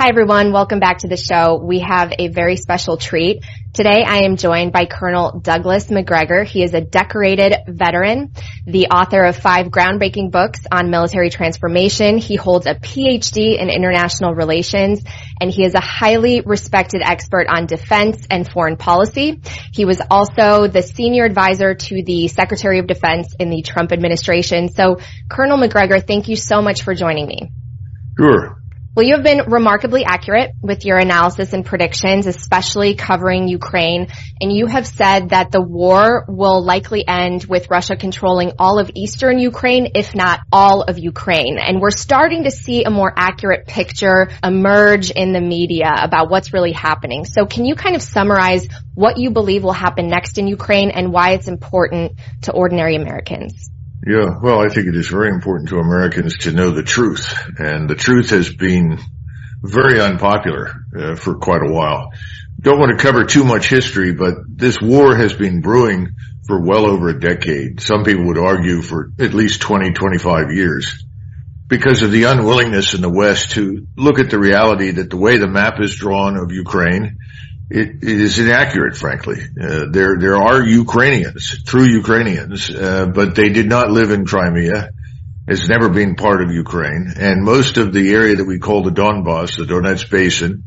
Hi everyone, welcome back to the show. We have a very special treat. Today I am joined by Colonel Douglas Macgregor. He is a decorated veteran, the author of five groundbreaking books on military transformation. He holds a PhD in international relations and he is a highly respected expert on defense and foreign policy. He was also the senior advisor to the Secretary of Defense in the Trump administration. So Colonel Macgregor, thank you so much for joining me. Sure. Well, you have been remarkably accurate with your analysis and predictions, especially covering Ukraine. And you have said that the war will likely end with Russia controlling all of eastern Ukraine, if not all of Ukraine. And we're starting to see a more accurate picture emerge in the media about what's really happening. So can you kind of summarize what you believe will happen next in Ukraine and why it's important to ordinary Americans? Yeah, well, I think it is very important to Americans to know the truth, and the truth has been very unpopular uh, for quite a while. Don't want to cover too much history, but this war has been brewing for well over a decade. Some people would argue for at least 20, 25 years because of the unwillingness in the West to look at the reality that the way the map is drawn of Ukraine it, it is inaccurate, frankly. Uh, there, there are Ukrainians, true Ukrainians, uh, but they did not live in Crimea. It's never been part of Ukraine. And most of the area that we call the Donbass, the Donetsk Basin,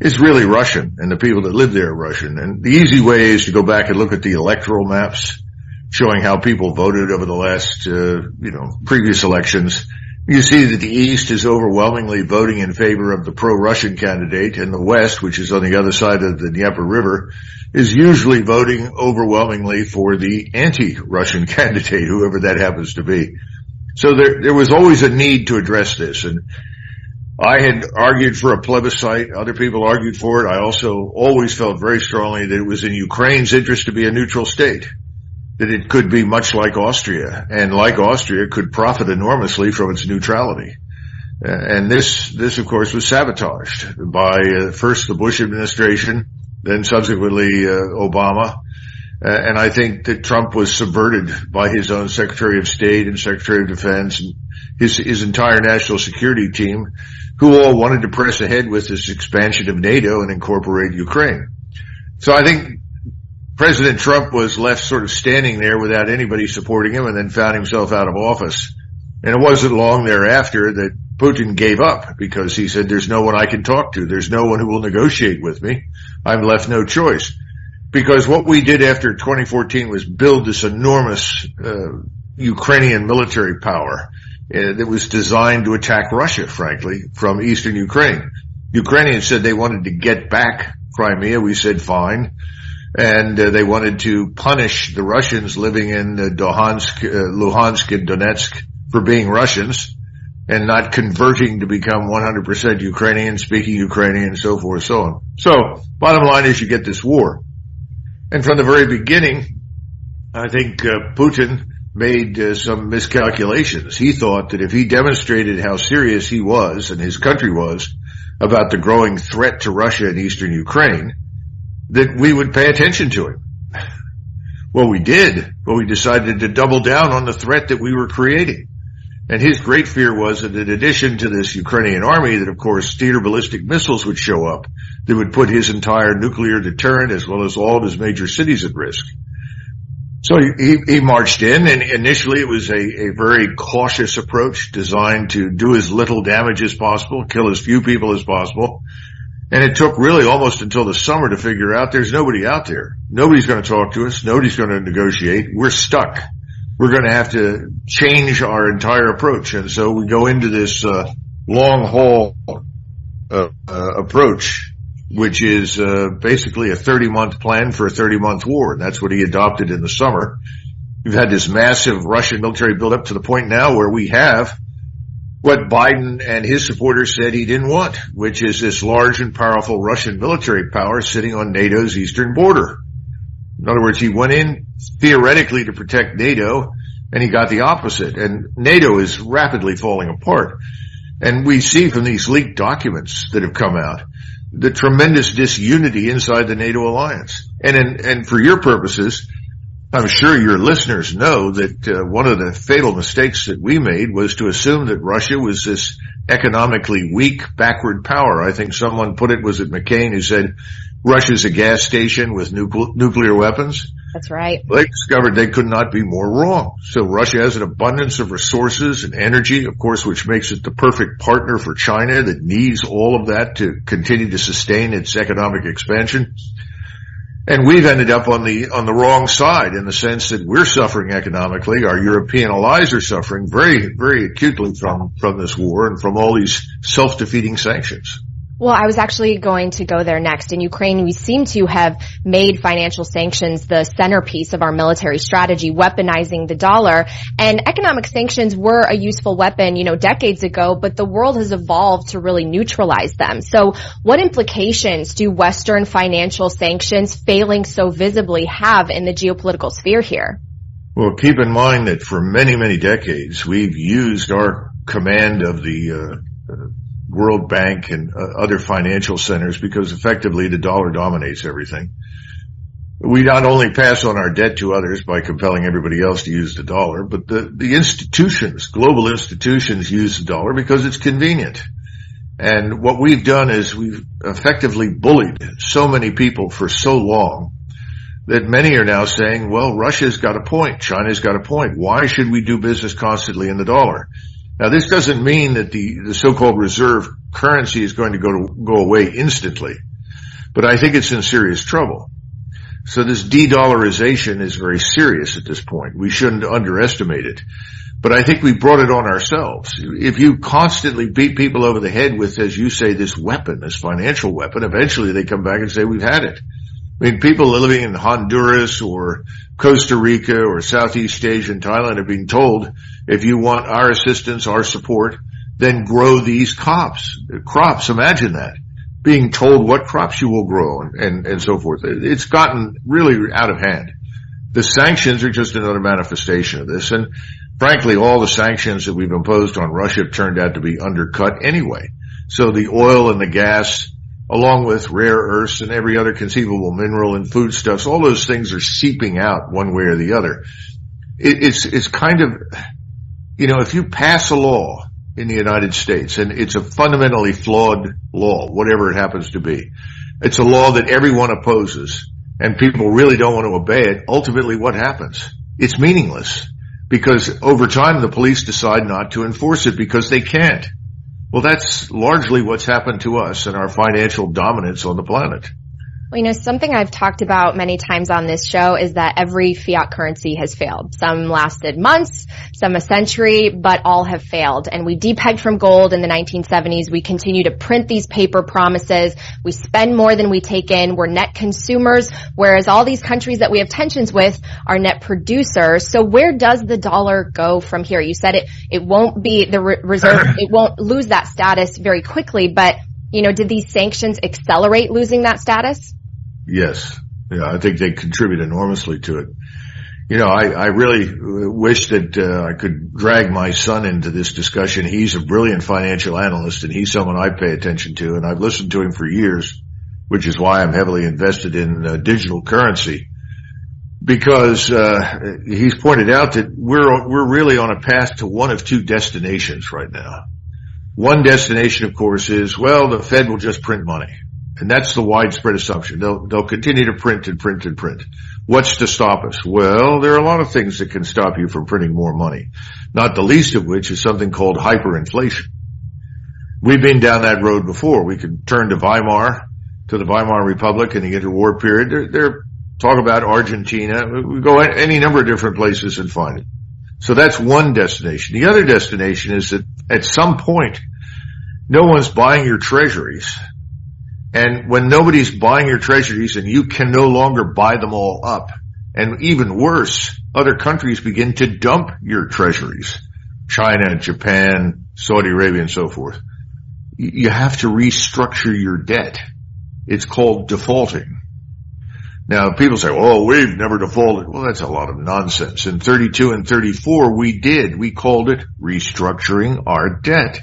is really Russian, and the people that live there are Russian. And the easy way is to go back and look at the electoral maps showing how people voted over the last, uh, you know, previous elections you see that the East is overwhelmingly voting in favor of the pro-Russian candidate and the West, which is on the other side of the Dnieper River, is usually voting overwhelmingly for the anti-Russian candidate, whoever that happens to be. So there, there was always a need to address this and I had argued for a plebiscite. Other people argued for it. I also always felt very strongly that it was in Ukraine's interest to be a neutral state that it could be much like Austria and like Austria could profit enormously from its neutrality. And this, this of course was sabotaged by uh, first the Bush administration, then subsequently uh, Obama. Uh, and I think that Trump was subverted by his own Secretary of State and Secretary of Defense and his, his entire national security team who all wanted to press ahead with this expansion of NATO and incorporate Ukraine. So I think President Trump was left sort of standing there without anybody supporting him and then found himself out of office. And it wasn't long thereafter that Putin gave up because he said, there's no one I can talk to. There's no one who will negotiate with me. I'm left no choice. Because what we did after 2014 was build this enormous uh, Ukrainian military power uh, that was designed to attack Russia, frankly, from eastern Ukraine. Ukrainians said they wanted to get back Crimea. We said fine and uh, they wanted to punish the Russians living in uh, Luhansk, uh, Luhansk and Donetsk for being Russians and not converting to become 100% Ukrainian, speaking Ukrainian, and so forth, so on. So, bottom line is you get this war. And from the very beginning, I think uh, Putin made uh, some miscalculations. He thought that if he demonstrated how serious he was and his country was about the growing threat to Russia in eastern Ukraine, that we would pay attention to him. Well, we did, but we decided to double down on the threat that we were creating. And his great fear was that in addition to this Ukrainian army, that of course theater ballistic missiles would show up that would put his entire nuclear deterrent as well as all of his major cities at risk. So he, he marched in and initially it was a, a very cautious approach designed to do as little damage as possible, kill as few people as possible, and it took really almost until the summer to figure out there's nobody out there. Nobody's going to talk to us. Nobody's going to negotiate. We're stuck. We're going to have to change our entire approach. And so we go into this uh, long haul uh, uh, approach, which is uh, basically a 30 month plan for a 30 month war. And that's what he adopted in the summer. We've had this massive Russian military buildup to the point now where we have what Biden and his supporters said he didn't want, which is this large and powerful Russian military power sitting on NATO's eastern border. In other words, he went in theoretically to protect NATO and he got the opposite. And NATO is rapidly falling apart. And we see from these leaked documents that have come out the tremendous disunity inside the NATO alliance. And in, and for your purposes, I'm sure your listeners know that uh, one of the fatal mistakes that we made was to assume that Russia was this economically weak, backward power. I think someone put it, was it McCain who said Russia's a gas station with nuclear weapons? That's right. They discovered they could not be more wrong. So Russia has an abundance of resources and energy, of course, which makes it the perfect partner for China that needs all of that to continue to sustain its economic expansion. And we've ended up on the, on the wrong side in the sense that we're suffering economically. Our European allies are suffering very, very acutely from, from this war and from all these self-defeating sanctions. Well, I was actually going to go there next. In Ukraine, we seem to have made financial sanctions the centerpiece of our military strategy, weaponizing the dollar. And economic sanctions were a useful weapon, you know, decades ago, but the world has evolved to really neutralize them. So what implications do Western financial sanctions failing so visibly have in the geopolitical sphere here? Well, keep in mind that for many, many decades, we've used our command of the uh, World Bank and uh, other financial centers because effectively the dollar dominates everything. We not only pass on our debt to others by compelling everybody else to use the dollar, but the, the institutions, global institutions use the dollar because it's convenient. And what we've done is we've effectively bullied so many people for so long that many are now saying, well, Russia's got a point. China's got a point. Why should we do business constantly in the dollar? Now, this doesn't mean that the, so-called reserve currency is going to go to go away instantly, but I think it's in serious trouble. So this de-dollarization is very serious at this point. We shouldn't underestimate it. But I think we brought it on ourselves. If you constantly beat people over the head with, as you say, this weapon, this financial weapon, eventually they come back and say, we've had it. I mean, people living in Honduras or Costa Rica or Southeast Asia and Thailand are being told, if you want our assistance, our support, then grow these crops. Crops, imagine that. Being told what crops you will grow and, and, and so forth. It's gotten really out of hand. The sanctions are just another manifestation of this. And frankly, all the sanctions that we've imposed on Russia have turned out to be undercut anyway. So the oil and the gas along with rare earths and every other conceivable mineral and foodstuffs. All those things are seeping out one way or the other. It, it's, it's kind of, you know, if you pass a law in the United States and it's a fundamentally flawed law, whatever it happens to be, it's a law that everyone opposes and people really don't want to obey it. Ultimately what happens? It's meaningless because over time the police decide not to enforce it because they can't. Well, that's largely what's happened to us and our financial dominance on the planet. Well, you know, something I've talked about many times on this show is that every fiat currency has failed. Some lasted months, some a century, but all have failed. And we depegged from gold in the 1970s. We continue to print these paper promises. We spend more than we take in. We're net consumers, whereas all these countries that we have tensions with are net producers. So where does the dollar go from here? You said it, it won't be the re- reserve, it won't lose that status very quickly, but you know, did these sanctions accelerate losing that status? Yes. Yeah, I think they contribute enormously to it. You know, I, I really wish that uh, I could drag my son into this discussion. He's a brilliant financial analyst and he's someone I pay attention to and I've listened to him for years, which is why I'm heavily invested in uh, digital currency because uh, he's pointed out that we're we're really on a path to one of two destinations right now. One destination, of course, is well, the Fed will just print money. And that's the widespread assumption. They'll, they'll continue to print and print and print. What's to stop us? Well, there are a lot of things that can stop you from printing more money. Not the least of which is something called hyperinflation. We've been down that road before. We can turn to Weimar, to the Weimar Republic in the interwar period. They're, they're talk about Argentina. We go any number of different places and find it. So that's one destination. The other destination is that at some point, no one's buying your treasuries and when nobody's buying your treasuries and you can no longer buy them all up, and even worse, other countries begin to dump your treasuries, China, Japan, Saudi Arabia, and so forth, you have to restructure your debt. It's called defaulting. Now people say, oh, we've never defaulted. Well, that's a lot of nonsense. In 32 and 34, we did. We called it restructuring our debt.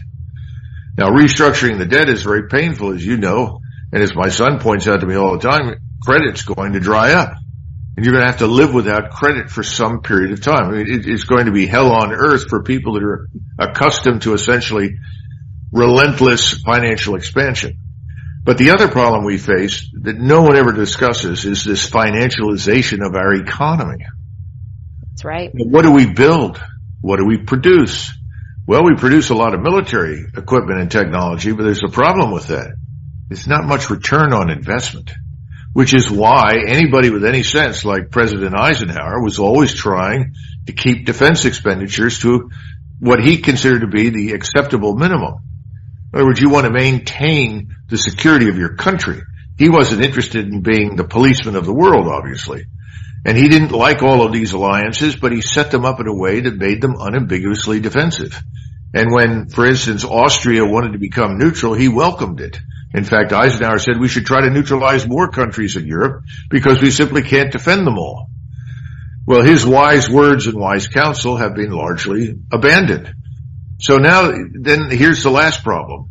Now restructuring the debt is very painful, as you know. And as my son points out to me all the time, credit's going to dry up. And you're going to have to live without credit for some period of time. I mean, it, it's going to be hell on earth for people that are accustomed to essentially relentless financial expansion. But the other problem we face that no one ever discusses is this financialization of our economy. That's right. What do we build? What do we produce? Well, we produce a lot of military equipment and technology, but there's a problem with that. It's not much return on investment, which is why anybody with any sense like President Eisenhower was always trying to keep defense expenditures to what he considered to be the acceptable minimum. In other words, you want to maintain the security of your country. He wasn't interested in being the policeman of the world, obviously. And he didn't like all of these alliances, but he set them up in a way that made them unambiguously defensive. And when, for instance, Austria wanted to become neutral, he welcomed it. In fact, Eisenhower said we should try to neutralize more countries in Europe because we simply can't defend them all. Well, his wise words and wise counsel have been largely abandoned. So now, then here's the last problem.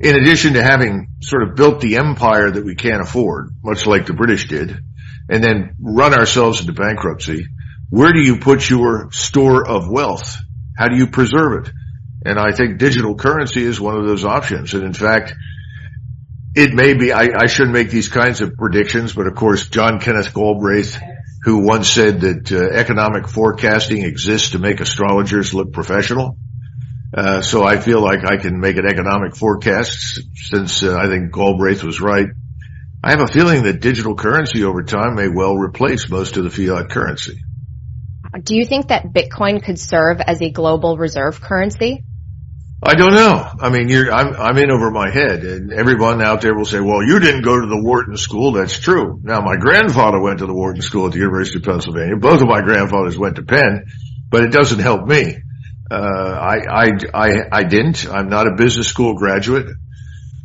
In addition to having sort of built the empire that we can't afford, much like the British did, and then run ourselves into bankruptcy, where do you put your store of wealth? How do you preserve it? And I think digital currency is one of those options. And in fact, it may be, I, I shouldn't make these kinds of predictions, but of course, John Kenneth Galbraith, who once said that uh, economic forecasting exists to make astrologers look professional. Uh, so I feel like I can make an economic forecast since uh, I think Galbraith was right. I have a feeling that digital currency over time may well replace most of the fiat currency. Do you think that Bitcoin could serve as a global reserve currency? I don't know. I mean, I'm, I'm in over my head and everyone out there will say, well, you didn't go to the Wharton school. That's true. Now my grandfather went to the Wharton school at the University of Pennsylvania. Both of my grandfathers went to Penn, but it doesn't help me. Uh, I, I, I, I didn't. I'm not a business school graduate.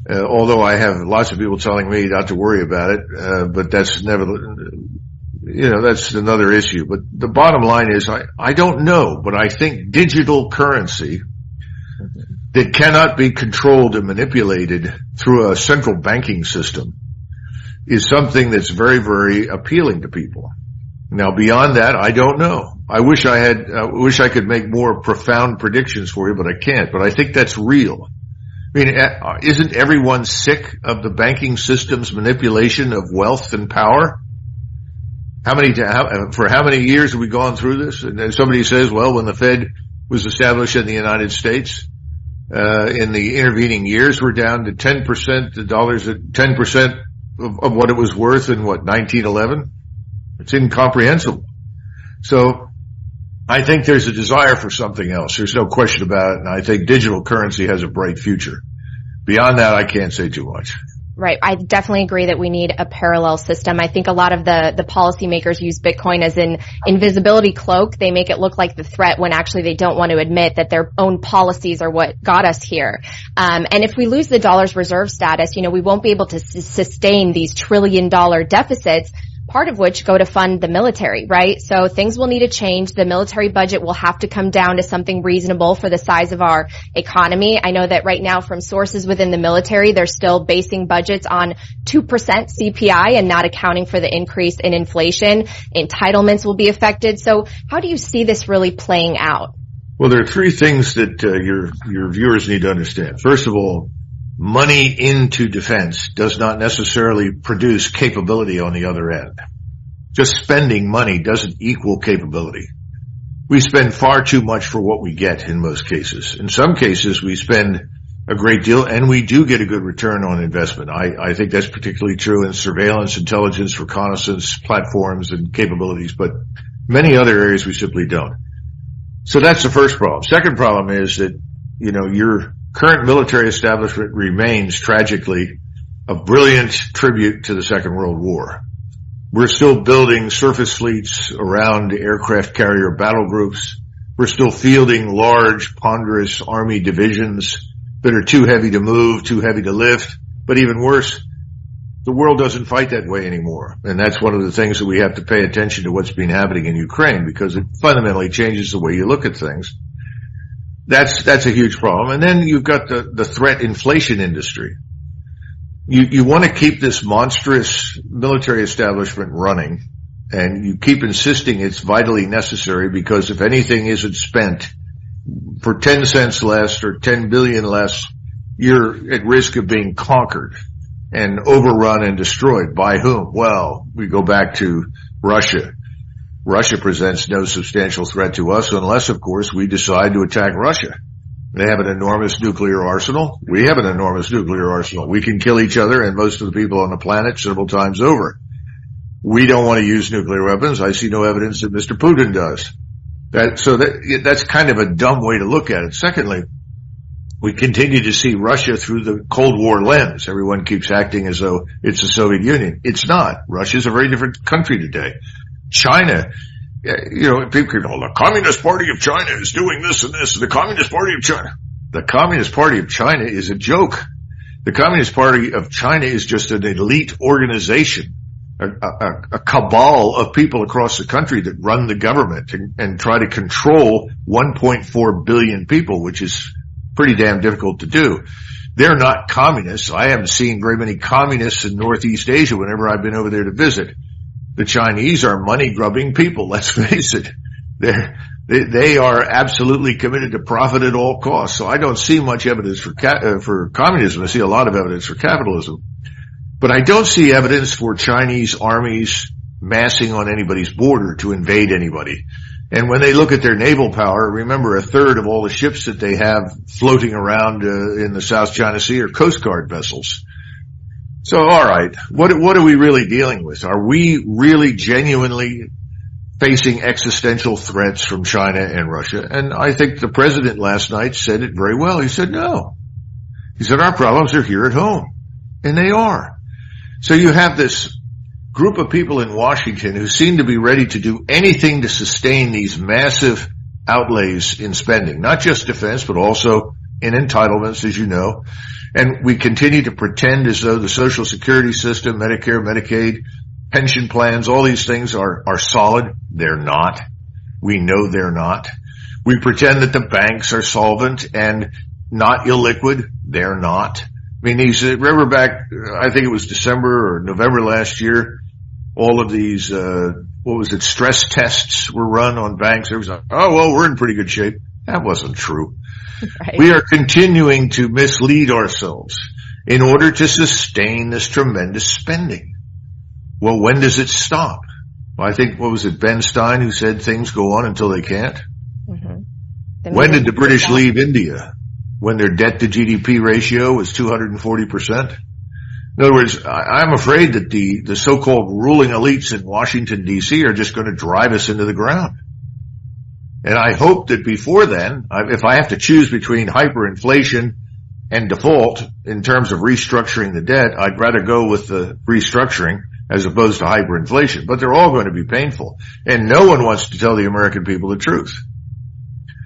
Uh, although I have lots of people telling me not to worry about it, uh, but that's never, you know, that's another issue. But the bottom line is I, I don't know, but I think digital currency that cannot be controlled and manipulated through a central banking system is something that's very, very appealing to people. Now beyond that, I don't know. I wish I had, I wish I could make more profound predictions for you, but I can't. But I think that's real. I mean, uh, isn't everyone sick of the banking system's manipulation of wealth and power? How many, how, for how many years have we gone through this? And somebody says, well, when the Fed was established in the United States, uh, Uh, in the intervening years, we're down to 10%, the dollars at 10% of, of what it was worth in what, 1911? It's incomprehensible. So I think there's a desire for something else. There's no question about it. And I think digital currency has a bright future. Beyond that, I can't say too much. Right. I definitely agree that we need a parallel system. I think a lot of the, the policymakers use Bitcoin as an invisibility cloak. They make it look like the threat when actually they don't want to admit that their own policies are what got us here. Um, and if we lose the dollar's reserve status, you know, we won't be able to s- sustain these trillion dollar deficits part of which go to fund the military, right? So things will need to change. The military budget will have to come down to something reasonable for the size of our economy. I know that right now from sources within the military, they're still basing budgets on 2% CPI and not accounting for the increase in inflation. Entitlements will be affected. So how do you see this really playing out? Well, there are three things that uh, your your viewers need to understand. First of all, money into defense does not necessarily produce capability on the other end. Just spending money doesn't equal capability. We spend far too much for what we get in most cases. In some cases, we spend a great deal and we do get a good return on investment. I, I think that's particularly true in surveillance, intelligence, reconnaissance platforms and capabilities, but many other areas we simply don't. So that's the first problem. Second problem is that, you know, you're current military establishment remains tragically a brilliant tribute to the Second World War. We're still building surface fleets around aircraft carrier battle groups. We're still fielding large, ponderous army divisions that are too heavy to move, too heavy to lift. But even worse, the world doesn't fight that way anymore. And that's one of the things that we have to pay attention to what's been happening in Ukraine because it fundamentally changes the way you look at things. That's, that's a huge problem. And then you've got the, the threat inflation industry. You, you want to keep this monstrous military establishment running and you keep insisting it's vitally necessary because if anything isn't spent for 10 cents less or 10 billion less, you're at risk of being conquered and overrun and destroyed. By whom? Well, we go back to Russia. Russia presents no substantial threat to us unless, of course, we decide to attack Russia. They have an enormous nuclear arsenal. We have an enormous nuclear arsenal. We can kill each other and most of the people on the planet several times over. We don't want to use nuclear weapons. I see no evidence that Mr. Putin does. That, so that, that's kind of a dumb way to look at it. Secondly, we continue to see Russia through the Cold War lens. Everyone keeps acting as though it's the Soviet Union. It's not. Russia is a very different country today. China, you know, people go, the Communist Party of China is doing this and this. The Communist Party of China. The Communist Party of China is a joke. The Communist Party of China is just an elite organization, a, a, a cabal of people across the country that run the government and, and try to control 1.4 billion people, which is pretty damn difficult to do. They're not communists. I haven't seen very many communists in Northeast Asia whenever I've been over there to visit. The Chinese are money grubbing people. Let's face it. They're, they, they are absolutely committed to profit at all costs. So I don't see much evidence for uh, for communism. I see a lot of evidence for capitalism, but I don't see evidence for Chinese armies massing on anybody's border to invade anybody. And when they look at their naval power, remember a third of all the ships that they have floating around uh, in the South China Sea are Coast Guard vessels. So, all right, what what are we really dealing with? Are we really genuinely facing existential threats from China and Russia? And I think the president last night said it very well. He said no. He said our problems are here at home, and they are. So you have this group of people in Washington who seem to be ready to do anything to sustain these massive outlays in spending, not just defense, but also in entitlements, as you know. And we continue to pretend as though the social security system, Medicare, Medicaid, pension plans, all these things are, are solid. They're not. We know they're not. We pretend that the banks are solvent and not illiquid. They're not. I mean, these, remember back, I think it was December or November last year, all of these, uh, what was it, stress tests were run on banks. There was like, oh, well, we're in pretty good shape. That wasn't true. Right. We are continuing to mislead ourselves in order to sustain this tremendous spending. Well, when does it stop? Well, I think, what was it, Ben Stein who said things go on until they can't? Mm-hmm. When did the British leave India? When their debt to GDP ratio was 240%? In other words, I'm afraid that the, the so-called ruling elites in Washington DC are just going to drive us into the ground. And I hope that before then, if I have to choose between hyperinflation and default in terms of restructuring the debt, I'd rather go with the restructuring as opposed to hyperinflation. But they're all going to be painful. And no one wants to tell the American people the truth.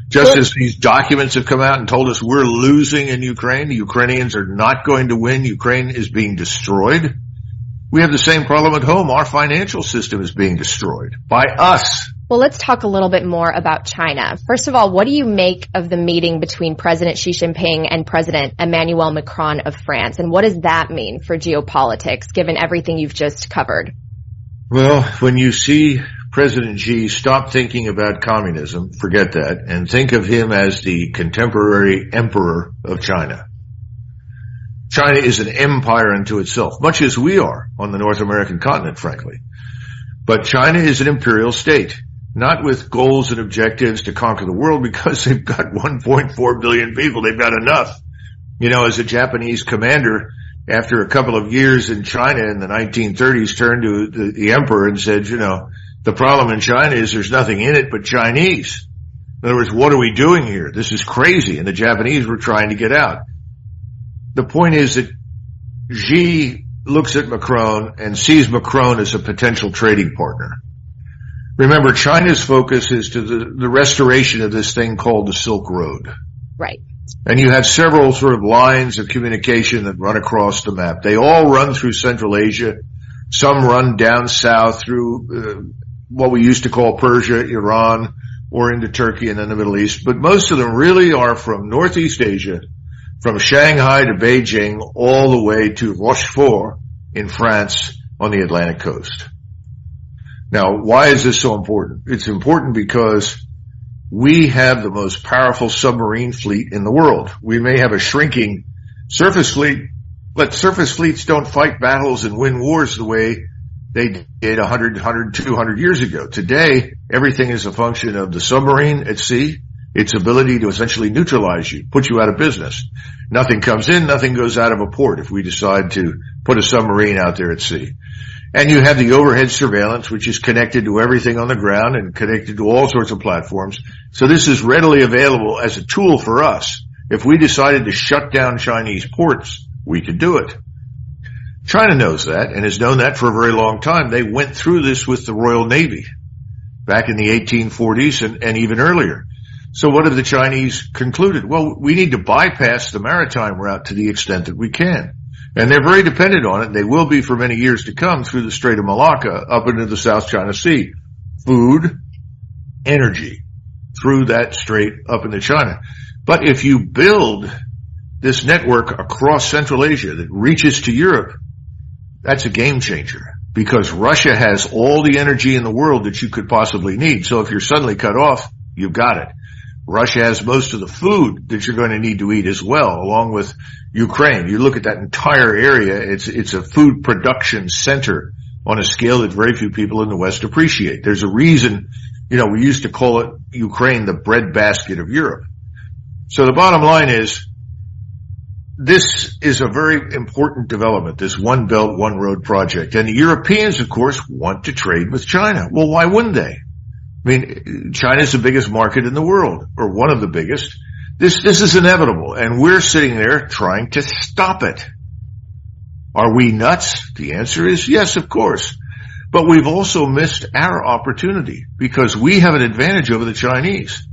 Just as these documents have come out and told us we're losing in Ukraine, the Ukrainians are not going to win, Ukraine is being destroyed. We have the same problem at home. Our financial system is being destroyed by us. Well, let's talk a little bit more about China. First of all, what do you make of the meeting between President Xi Jinping and President Emmanuel Macron of France? And what does that mean for geopolitics, given everything you've just covered? Well, when you see President Xi stop thinking about communism, forget that, and think of him as the contemporary emperor of China. China is an empire unto itself, much as we are on the North American continent, frankly. But China is an imperial state not with goals and objectives to conquer the world because they've got 1.4 billion people. They've got enough. You know, as a Japanese commander, after a couple of years in China in the 1930s, turned to the, the emperor and said, you know, the problem in China is there's nothing in it but Chinese. In other words, what are we doing here? This is crazy. And the Japanese were trying to get out. The point is that Xi looks at Macron and sees Macron as a potential trading partner. Remember, China's focus is to the, the restoration of this thing called the Silk Road. Right. And you have several sort of lines of communication that run across the map. They all run through Central Asia. Some run down south through uh, what we used to call Persia, Iran, or into Turkey and then the Middle East. But most of them really are from Northeast Asia, from Shanghai to Beijing, all the way to Rochefort in France on the Atlantic coast. Now, why is this so important? It's important because we have the most powerful submarine fleet in the world. We may have a shrinking surface fleet, but surface fleets don't fight battles and win wars the way they did 100, 100, 200 years ago. Today, everything is a function of the submarine at sea, its ability to essentially neutralize you, put you out of business. Nothing comes in, nothing goes out of a port if we decide to put a submarine out there at sea. And you have the overhead surveillance, which is connected to everything on the ground and connected to all sorts of platforms. So this is readily available as a tool for us. If we decided to shut down Chinese ports, we could do it. China knows that and has known that for a very long time. They went through this with the Royal Navy back in the 1840s and, and even earlier. So what have the Chinese concluded? Well, we need to bypass the maritime route to the extent that we can. And they're very dependent on it. They will be for many years to come through the Strait of Malacca up into the South China Sea. Food, energy through that strait up into China. But if you build this network across Central Asia that reaches to Europe, that's a game changer because Russia has all the energy in the world that you could possibly need. So if you're suddenly cut off, you've got it. Russia has most of the food that you're going to need to eat as well, along with Ukraine. You look at that entire area, it's, it's a food production center on a scale that very few people in the West appreciate. There's a reason, you know, we used to call it Ukraine the breadbasket of Europe. So the bottom line is this is a very important development, this one belt, one road project. And the Europeans, of course, want to trade with China. Well, why wouldn't they? I mean, China is the biggest market in the world, or one of the biggest. This, this is inevitable, and we're sitting there trying to stop it. Are we nuts? The answer is yes, of course. But we've also missed our opportunity because we have an advantage over the Chinese.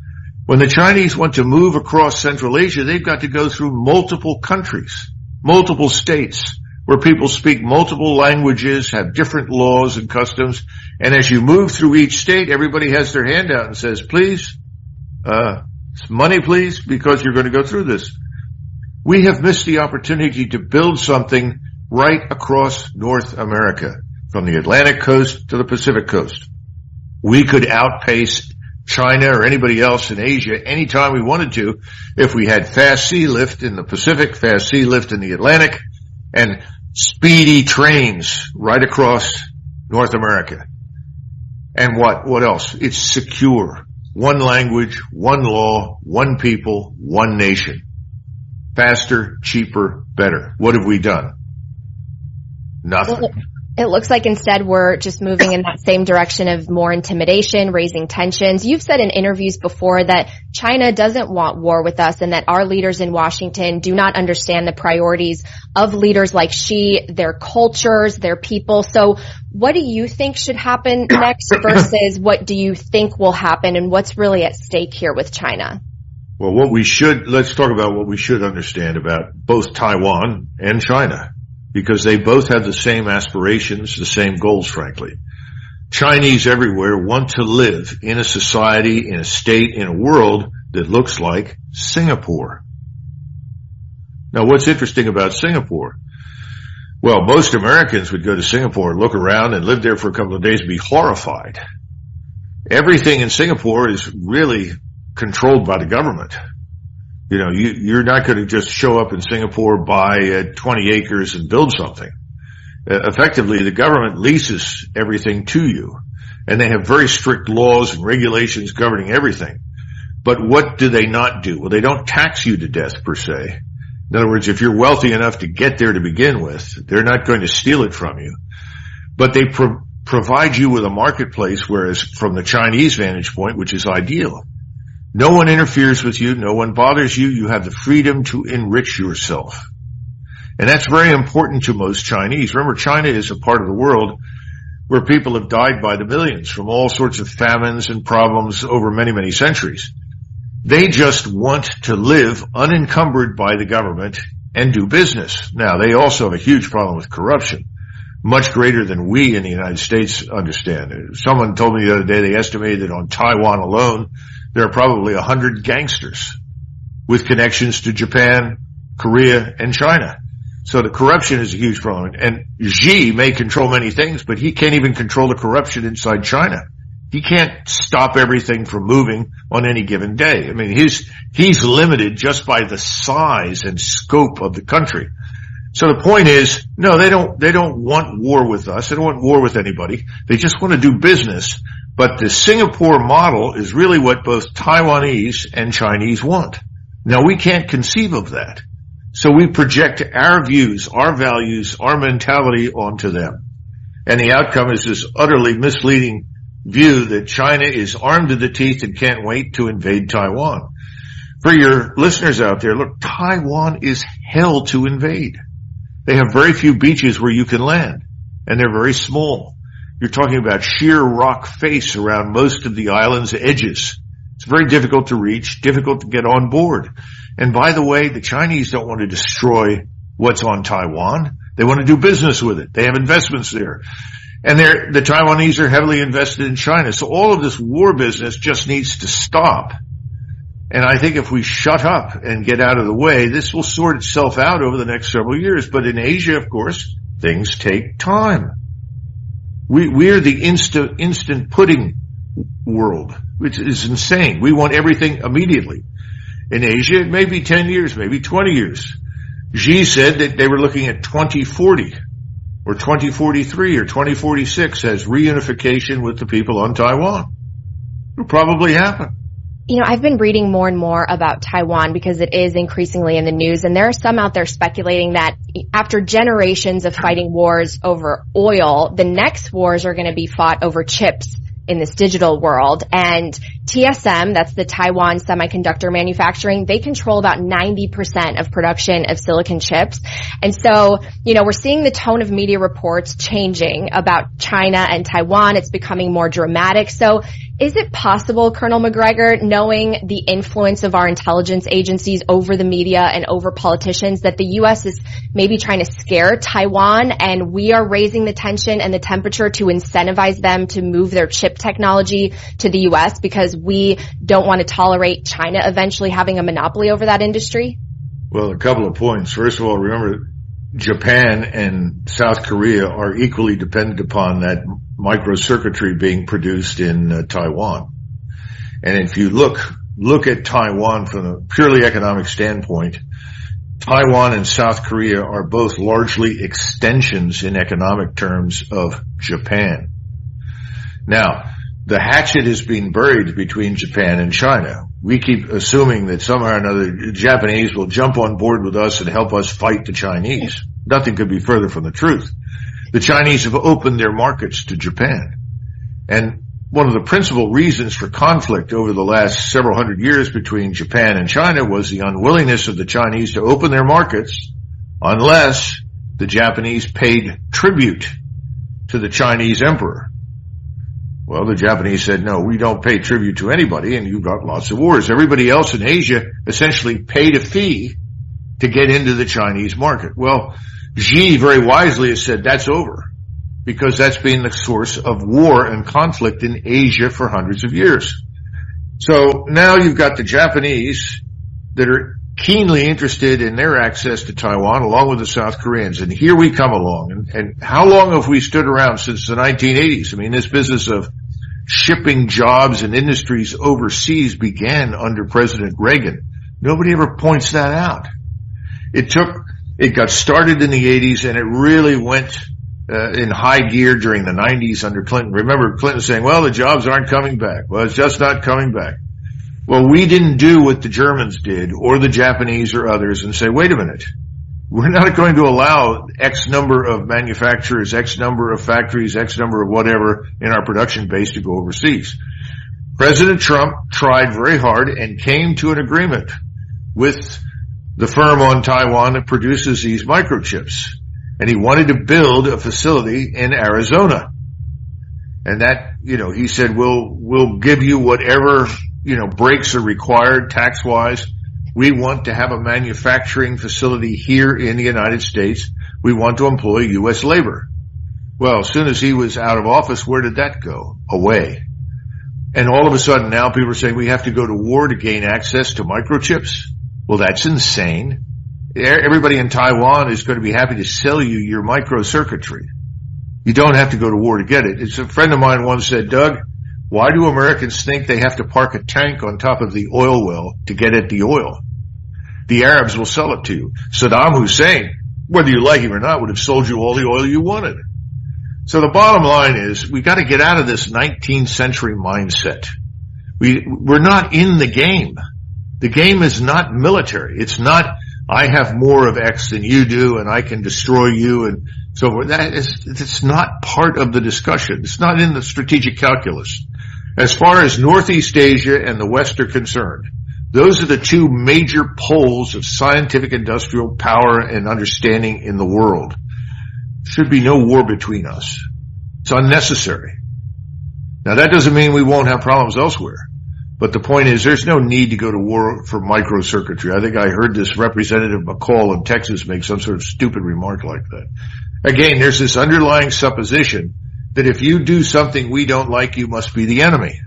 When the Chinese want to move across Central Asia, they've got to go through multiple countries, multiple states where people speak multiple languages, have different laws and customs. And as you move through each state, everybody has their hand out and says, please, uh, money please, because you're going to go through this. We have missed the opportunity to build something right across North America from the Atlantic coast to the Pacific coast. We could outpace China or anybody else in Asia anytime we wanted to if we had fast sea lift in the Pacific, fast sea lift in the Atlantic, and speedy trains right across North America. And what, what else? It's secure. One language, one law, one people, one nation. Faster, cheaper, better. What have we done? Nothing. It looks like instead we're just moving in that same direction of more intimidation, raising tensions. You've said in interviews before that China doesn't want war with us and that our leaders in Washington do not understand the priorities of leaders like Xi, their cultures, their people. So what do you think should happen next versus what do you think will happen and what's really at stake here with China? Well, what we should, let's talk about what we should understand about both Taiwan and China because they both have the same aspirations, the same goals, frankly. Chinese everywhere want to live in a society, in a state, in a world that looks like Singapore. Now what's interesting about Singapore? Well, most Americans would go to Singapore, look around and live there for a couple of days and be horrified. Everything in Singapore is really controlled by the government. You know, you, you're not going to just show up in Singapore, buy uh, 20 acres and build something. Uh, effectively, the government leases everything to you and they have very strict laws and regulations governing everything. But what do they not do? Well, they don't tax you to death per se. In other words, if you're wealthy enough to get there to begin with, they're not going to steal it from you. But they pro- provide you with a marketplace, whereas from the Chinese vantage point, which is ideal, no one interferes with you. No one bothers you. You have the freedom to enrich yourself. And that's very important to most Chinese. Remember, China is a part of the world where people have died by the millions from all sorts of famines and problems over many, many centuries. They just want to live unencumbered by the government and do business. Now, they also have a huge problem with corruption, much greater than we in the United States understand. Someone told me the other day they estimated that on Taiwan alone, there are probably a hundred gangsters with connections to Japan, Korea, and China. So the corruption is a huge problem. And Xi may control many things, but he can't even control the corruption inside China. He can't stop everything from moving on any given day. I mean, he's, he's limited just by the size and scope of the country. So the point is, no, they don't, they don't want war with us. They don't want war with anybody. They just want to do business. But the Singapore model is really what both Taiwanese and Chinese want. Now we can't conceive of that. So we project our views, our values, our mentality onto them. And the outcome is this utterly misleading view that China is armed to the teeth and can't wait to invade Taiwan. For your listeners out there, look, Taiwan is hell to invade. They have very few beaches where you can land and they're very small. You're talking about sheer rock face around most of the island's edges. It's very difficult to reach, difficult to get on board. And by the way, the Chinese don't want to destroy what's on Taiwan. They want to do business with it. They have investments there. And the Taiwanese are heavily invested in China. So all of this war business just needs to stop. And I think if we shut up and get out of the way, this will sort itself out over the next several years. But in Asia, of course, things take time. We, we're the instant pudding world, which is insane. We want everything immediately. In Asia, it may be 10 years, maybe 20 years. Xi said that they were looking at 2040 or 2043 or 2046 as reunification with the people on Taiwan. It'll probably happen. You know, I've been reading more and more about Taiwan because it is increasingly in the news and there are some out there speculating that after generations of fighting wars over oil, the next wars are going to be fought over chips in this digital world. And TSM, that's the Taiwan Semiconductor Manufacturing, they control about 90% of production of silicon chips. And so, you know, we're seeing the tone of media reports changing about China and Taiwan. It's becoming more dramatic. So is it possible, Colonel Macgregor, knowing the influence of our intelligence agencies over the media and over politicians, that the U.S. is maybe trying to scare Taiwan and we are raising the tension and the temperature to incentivize them to move their chip technology to the U.S. because we don't want to tolerate China eventually having a monopoly over that industry? Well, a couple of points. First of all, remember Japan and South Korea are equally dependent upon that microcircuitry being produced in uh, Taiwan. And if you look, look at Taiwan from a purely economic standpoint, Taiwan and South Korea are both largely extensions in economic terms of Japan. Now, the hatchet is being buried between Japan and China. We keep assuming that somehow or another the Japanese will jump on board with us and help us fight the Chinese. Nothing could be further from the truth. The Chinese have opened their markets to Japan. And one of the principal reasons for conflict over the last several hundred years between Japan and China was the unwillingness of the Chinese to open their markets unless the Japanese paid tribute to the Chinese emperor. Well, the Japanese said, no, we don't pay tribute to anybody and you've got lots of wars. Everybody else in Asia essentially paid a fee to get into the Chinese market. Well, Xi very wisely has said that's over because that's been the source of war and conflict in Asia for hundreds of years. So now you've got the Japanese that are keenly interested in their access to Taiwan along with the South Koreans. And here we come along. And, and, how long have we stood around since the 1980s? I mean, this business of shipping jobs and industries overseas began under President Reagan. Nobody ever points that out. It took, it got started in the 80s and it really went uh, in high gear during the 90s under Clinton. Remember Clinton saying, well, the jobs aren't coming back. Well, it's just not coming back. Well, we didn't do what the Germans did or the Japanese or others and say, wait a minute. We're not going to allow X number of manufacturers, X number of factories, X number of whatever in our production base to go overseas. President Trump tried very hard and came to an agreement with the firm on Taiwan that produces these microchips. And he wanted to build a facility in Arizona. And that, you know, he said, we'll, we'll give you whatever you know, breaks are required tax wise. We want to have a manufacturing facility here in the United States. We want to employ U.S. labor. Well, as soon as he was out of office, where did that go? Away. And all of a sudden now people are saying we have to go to war to gain access to microchips. Well, that's insane. everybody in Taiwan is going to be happy to sell you your microcircuitry. You don't have to go to war to get it. It's a friend of mine once said, Doug, why do Americans think they have to park a tank on top of the oil well to get at the oil? The Arabs will sell it to you. Saddam Hussein, whether you like him or not, would have sold you all the oil you wanted. So the bottom line is we got to get out of this 19th century mindset. We, we're not in the game. The game is not military. It's not, I have more of X than you do and I can destroy you and so forth. That is, it's not part of the discussion. It's not in the strategic calculus. As far as Northeast Asia and the West are concerned, those are the two major poles of scientific industrial power and understanding in the world. Should be no war between us. It's unnecessary. Now that doesn't mean we won't have problems elsewhere. But the point is there's no need to go to war for microcircuitry. I think I heard this Representative McCaul in Texas make some sort of stupid remark like that. Again, there's this underlying supposition that if you do something we don't like, you must be the enemy.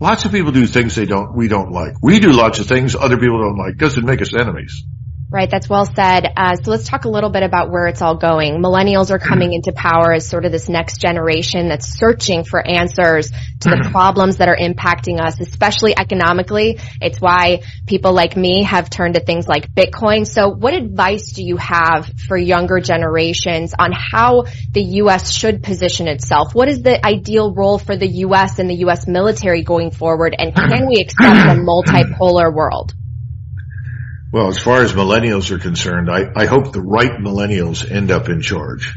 Lots of people do things they don't, we don't like. We do lots of things other people don't like. Doesn't make us enemies. Right, that's well said. Uh, so let's talk a little bit about where it's all going. Millennials are coming into power as sort of this next generation that's searching for answers to the problems that are impacting us, especially economically. It's why people like me have turned to things like Bitcoin. So what advice do you have for younger generations on how the U.S. should position itself? What is the ideal role for the U.S. and the U.S. military going forward? And can we accept a multipolar world? Well, as far as millennials are concerned, I, I hope the right millennials end up in charge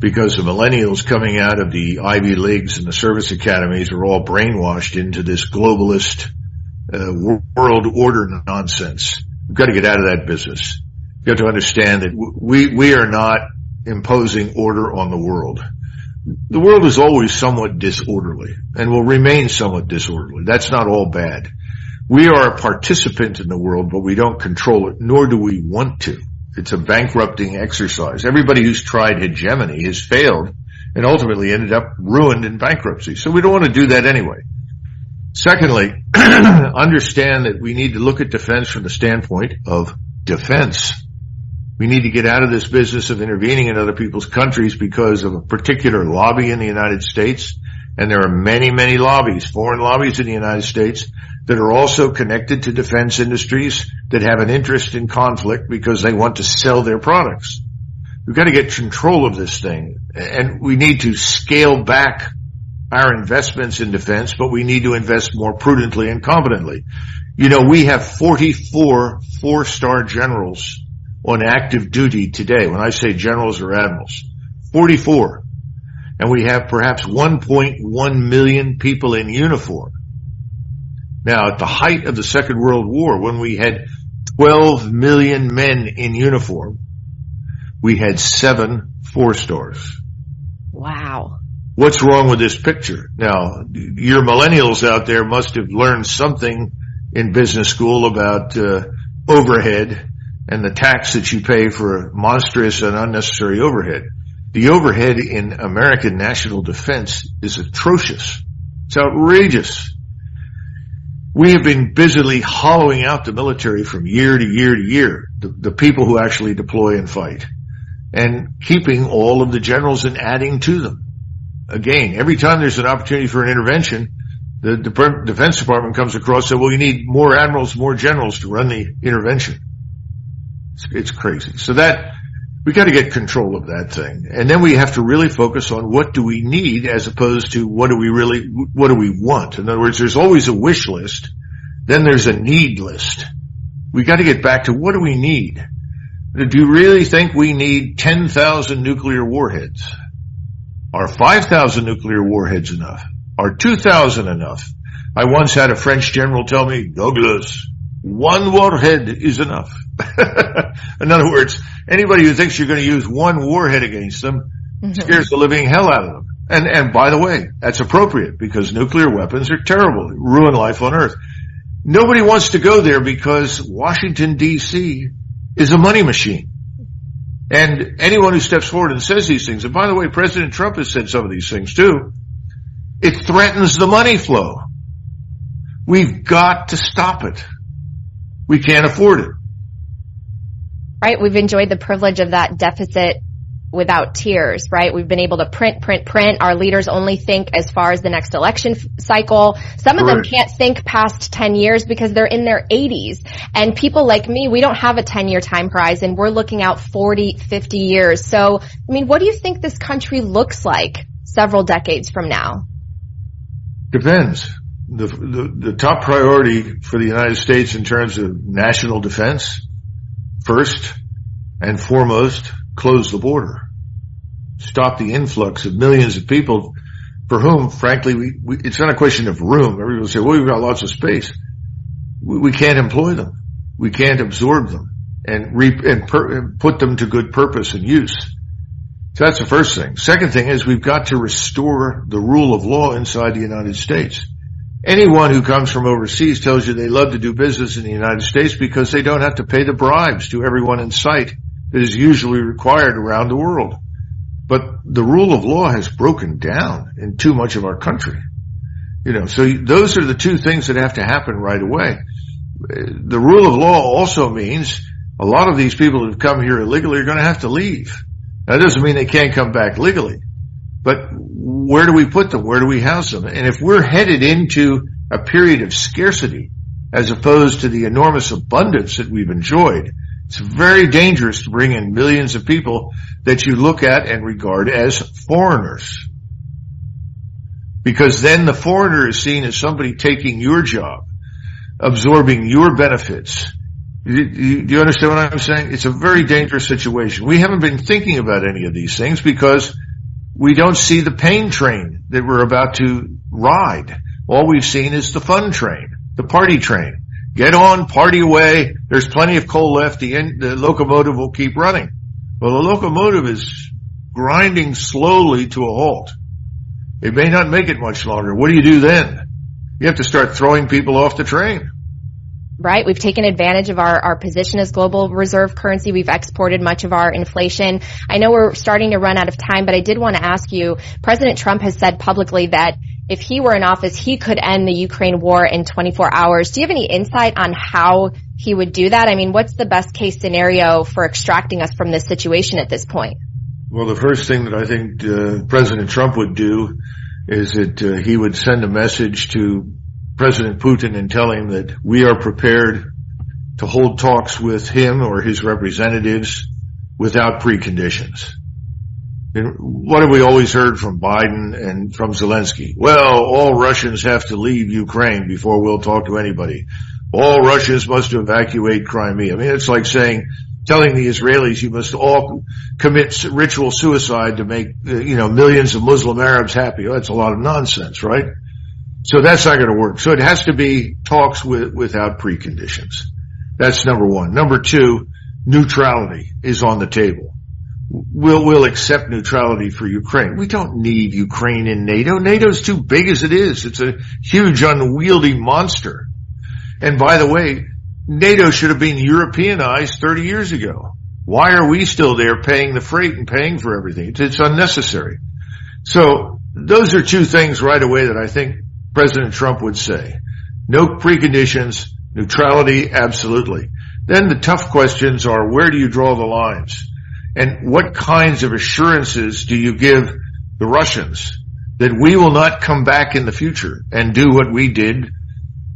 because the millennials coming out of the Ivy Leagues and the service academies are all brainwashed into this globalist uh, world order nonsense. We've got to get out of that business. We've got to understand that we, we are not imposing order on the world. The world is always somewhat disorderly and will remain somewhat disorderly. That's not all bad. We are a participant in the world, but we don't control it, nor do we want to. It's a bankrupting exercise. Everybody who's tried hegemony has failed and ultimately ended up ruined in bankruptcy. So we don't want to do that anyway. Secondly, understand that we need to look at defense from the standpoint of defense. We need to get out of this business of intervening in other people's countries because of a particular lobby in the United States. And there are many, many lobbies, foreign lobbies in the United States that are also connected to defense industries that have an interest in conflict because they want to sell their products. We've got to get control of this thing and we need to scale back our investments in defense, but we need to invest more prudently and competently. You know, we have 44 four-star generals on active duty today. When I say generals or admirals, 44. And we have perhaps 1.1 million people in uniform. Now, at the height of the Second World War, when we had 12 million men in uniform, we had seven four stars. Wow. What's wrong with this picture? Now, your millennials out there must have learned something in business school about uh, overhead and the tax that you pay for monstrous and unnecessary overhead. The overhead in American national defense is atrocious. It's outrageous. We have been busily hollowing out the military from year to year to year, the, the people who actually deploy and fight, and keeping all of the generals and adding to them. Again, every time there's an opportunity for an intervention, the, the Defense Department comes across and says, well, you need more admirals, more generals to run the intervention. It's, it's crazy. So that, we got to get control of that thing. And then we have to really focus on what do we need as opposed to what do we really, what do we want? In other words, there's always a wish list. Then there's a need list. We got to get back to what do we need? Do you really think we need 10,000 nuclear warheads? Are 5,000 nuclear warheads enough? Are 2,000 enough? I once had a French general tell me, Douglas, one warhead is enough. In other words, anybody who thinks you're going to use one warhead against them mm-hmm. scares the living hell out of them. And, and by the way, that's appropriate because nuclear weapons are terrible, ruin life on earth. Nobody wants to go there because Washington DC is a money machine. And anyone who steps forward and says these things, and by the way, President Trump has said some of these things too, it threatens the money flow. We've got to stop it. We can't afford it. Right? We've enjoyed the privilege of that deficit without tears, right? We've been able to print, print, print. Our leaders only think as far as the next election f- cycle. Some of right. them can't think past 10 years because they're in their 80s. And people like me, we don't have a 10 year time horizon. We're looking out 40, 50 years. So, I mean, what do you think this country looks like several decades from now? Depends. The, the, the top priority for the United States in terms of national defense, first and foremost, close the border, stop the influx of millions of people for whom, frankly, we, we, it's not a question of room. Everybody will say, well, we've got lots of space. We, we can't employ them. We can't absorb them and, re- and, per- and put them to good purpose and use. So that's the first thing. Second thing is we've got to restore the rule of law inside the United States. Anyone who comes from overseas tells you they love to do business in the United States because they don't have to pay the bribes to everyone in sight that is usually required around the world. But the rule of law has broken down in too much of our country. You know, so those are the two things that have to happen right away. The rule of law also means a lot of these people who've come here illegally are going to have to leave. That doesn't mean they can't come back legally, but where do we put them? Where do we house them? And if we're headed into a period of scarcity as opposed to the enormous abundance that we've enjoyed, it's very dangerous to bring in millions of people that you look at and regard as foreigners. Because then the foreigner is seen as somebody taking your job, absorbing your benefits. Do you understand what I'm saying? It's a very dangerous situation. We haven't been thinking about any of these things because we don't see the pain train that we're about to ride. All we've seen is the fun train, the party train. Get on, party away. There's plenty of coal left. The, in, the locomotive will keep running. Well, the locomotive is grinding slowly to a halt. It may not make it much longer. What do you do then? You have to start throwing people off the train. Right. We've taken advantage of our, our position as global reserve currency. We've exported much of our inflation. I know we're starting to run out of time, but I did want to ask you, President Trump has said publicly that if he were in office, he could end the Ukraine war in 24 hours. Do you have any insight on how he would do that? I mean, what's the best case scenario for extracting us from this situation at this point? Well, the first thing that I think uh, President Trump would do is that uh, he would send a message to President Putin and tell him that we are prepared to hold talks with him or his representatives without preconditions. And what have we always heard from Biden and from Zelensky? Well, all Russians have to leave Ukraine before we'll talk to anybody. All Russians must evacuate Crimea. I mean, it's like saying, telling the Israelis you must all commit ritual suicide to make, you know, millions of Muslim Arabs happy. Oh, that's a lot of nonsense, right? So that's not going to work. So it has to be talks with, without preconditions. That's number one. Number two, neutrality is on the table we'll, we'll accept neutrality for Ukraine. We don't need Ukraine in NATO. NATO's too big as it is. It's a huge unwieldy monster. And by the way, NATO should have been Europeanized 30 years ago. Why are we still there paying the freight and paying for everything? It's, it's unnecessary. So those are two things right away that I think President Trump would say. No preconditions, neutrality, absolutely. Then the tough questions are where do you draw the lines? And what kinds of assurances do you give the Russians that we will not come back in the future and do what we did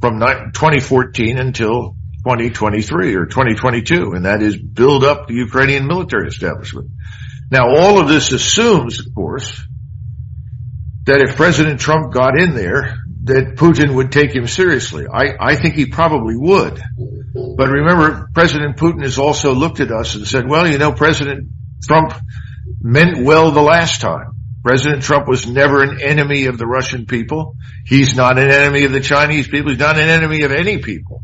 from 2014 until 2023 or 2022, and that is build up the Ukrainian military establishment. Now, all of this assumes, of course, that if President Trump got in there, that Putin would take him seriously. I, I think he probably would. But remember, President Putin has also looked at us and said, well, you know, President Trump meant well the last time. President Trump was never an enemy of the Russian people. He's not an enemy of the Chinese people. He's not an enemy of any people.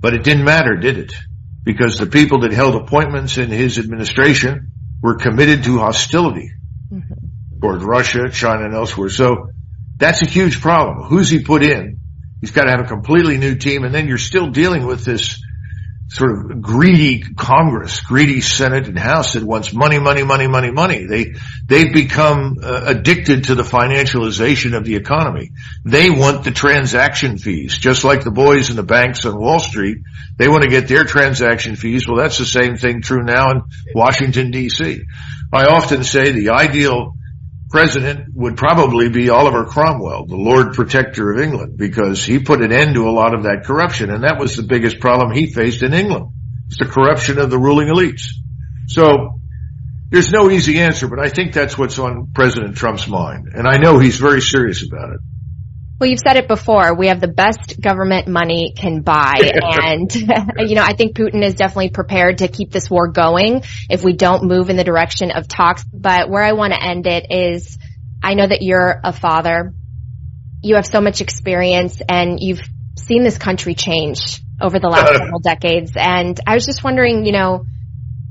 But it didn't matter, did it? Because the people that held appointments in his administration were committed to hostility mm-hmm. toward Russia, China, and elsewhere. So that's a huge problem. Who's he put in? He's got to have a completely new team, and then you're still dealing with this sort of greedy Congress, greedy Senate and House that wants money, money, money, money, money. They, they've become uh, addicted to the financialization of the economy. They want the transaction fees, just like the boys in the banks on Wall Street. They want to get their transaction fees. Well, that's the same thing true now in Washington DC. I often say the ideal president would probably be Oliver Cromwell, the Lord Protector of England, because he put an end to a lot of that corruption. And that was the biggest problem he faced in England. It's the corruption of the ruling elites. So there's no easy answer, but I think that's what's on President Trump's mind. And I know he's very serious about it. Well, you've said it before. We have the best government money can buy. and, you know, I think Putin is definitely prepared to keep this war going if we don't move in the direction of talks. But where I want to end it is I know that you're a father. You have so much experience and you've seen this country change over the last several decades. And I was just wondering, you know,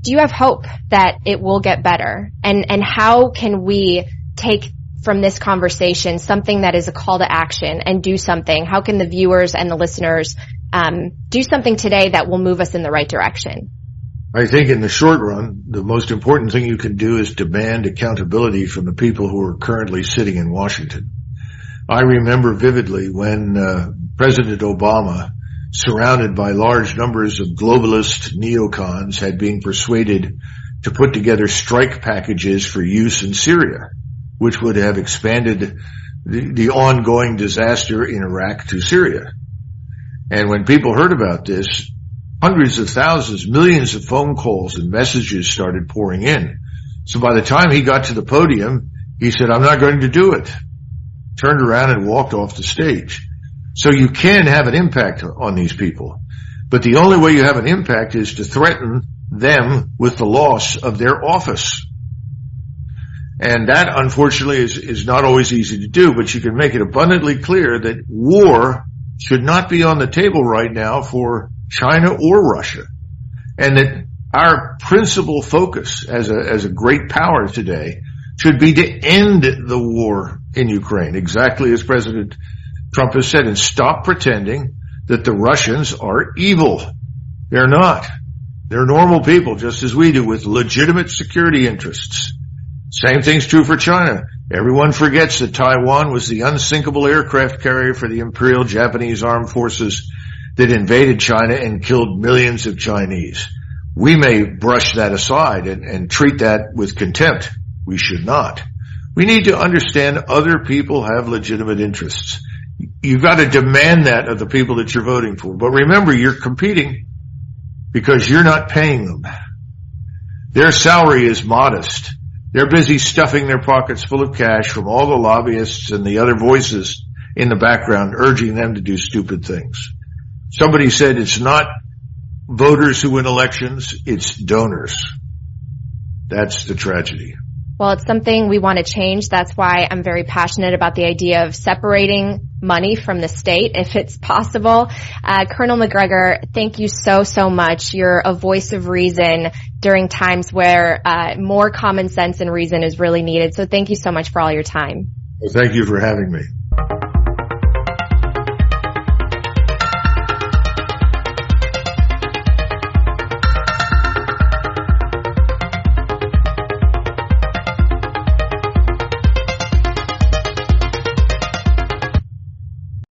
do you have hope that it will get better? And, and how can we take from this conversation something that is a call to action and do something? How can the viewers and the listeners um, do something today that will move us in the right direction? I think in the short run, the most important thing you can do is demand accountability from the people who are currently sitting in Washington. I remember vividly when uh, President Obama, surrounded by large numbers of globalist neocons, had been persuaded to put together strike packages for use in Syria which would have expanded the, the ongoing disaster in Iraq to Syria. And when people heard about this, hundreds of thousands, millions of phone calls and messages started pouring in. So by the time he got to the podium, he said, I'm not going to do it. Turned around and walked off the stage. So you can have an impact on these people. But the only way you have an impact is to threaten them with the loss of their office. And that unfortunately is, is not always easy to do, but you can make it abundantly clear that war should not be on the table right now for China or Russia. And that our principal focus as a, as a great power today should be to end the war in Ukraine, exactly as President Trump has said, and stop pretending that the Russians are evil. They're not. They're normal people, just as we do, with legitimate security interests. Same thing's true for China. Everyone forgets that Taiwan was the unsinkable aircraft carrier for the Imperial Japanese Armed Forces that invaded China and killed millions of Chinese. We may brush that aside and, and treat that with contempt. We should not. We need to understand other people have legitimate interests. You've got to demand that of the people that you're voting for. But remember, you're competing because you're not paying them. Their salary is modest. They're busy stuffing their pockets full of cash from all the lobbyists and the other voices in the background urging them to do stupid things. Somebody said it's not voters who win elections, it's donors. That's the tragedy. Well, it's something we want to change. That's why I'm very passionate about the idea of separating money from the state if it's possible. Uh, Colonel Macgregor, thank you so, so much. You're a voice of reason during times where uh, more common sense and reason is really needed. So thank you so much for all your time. Well, thank you for having me.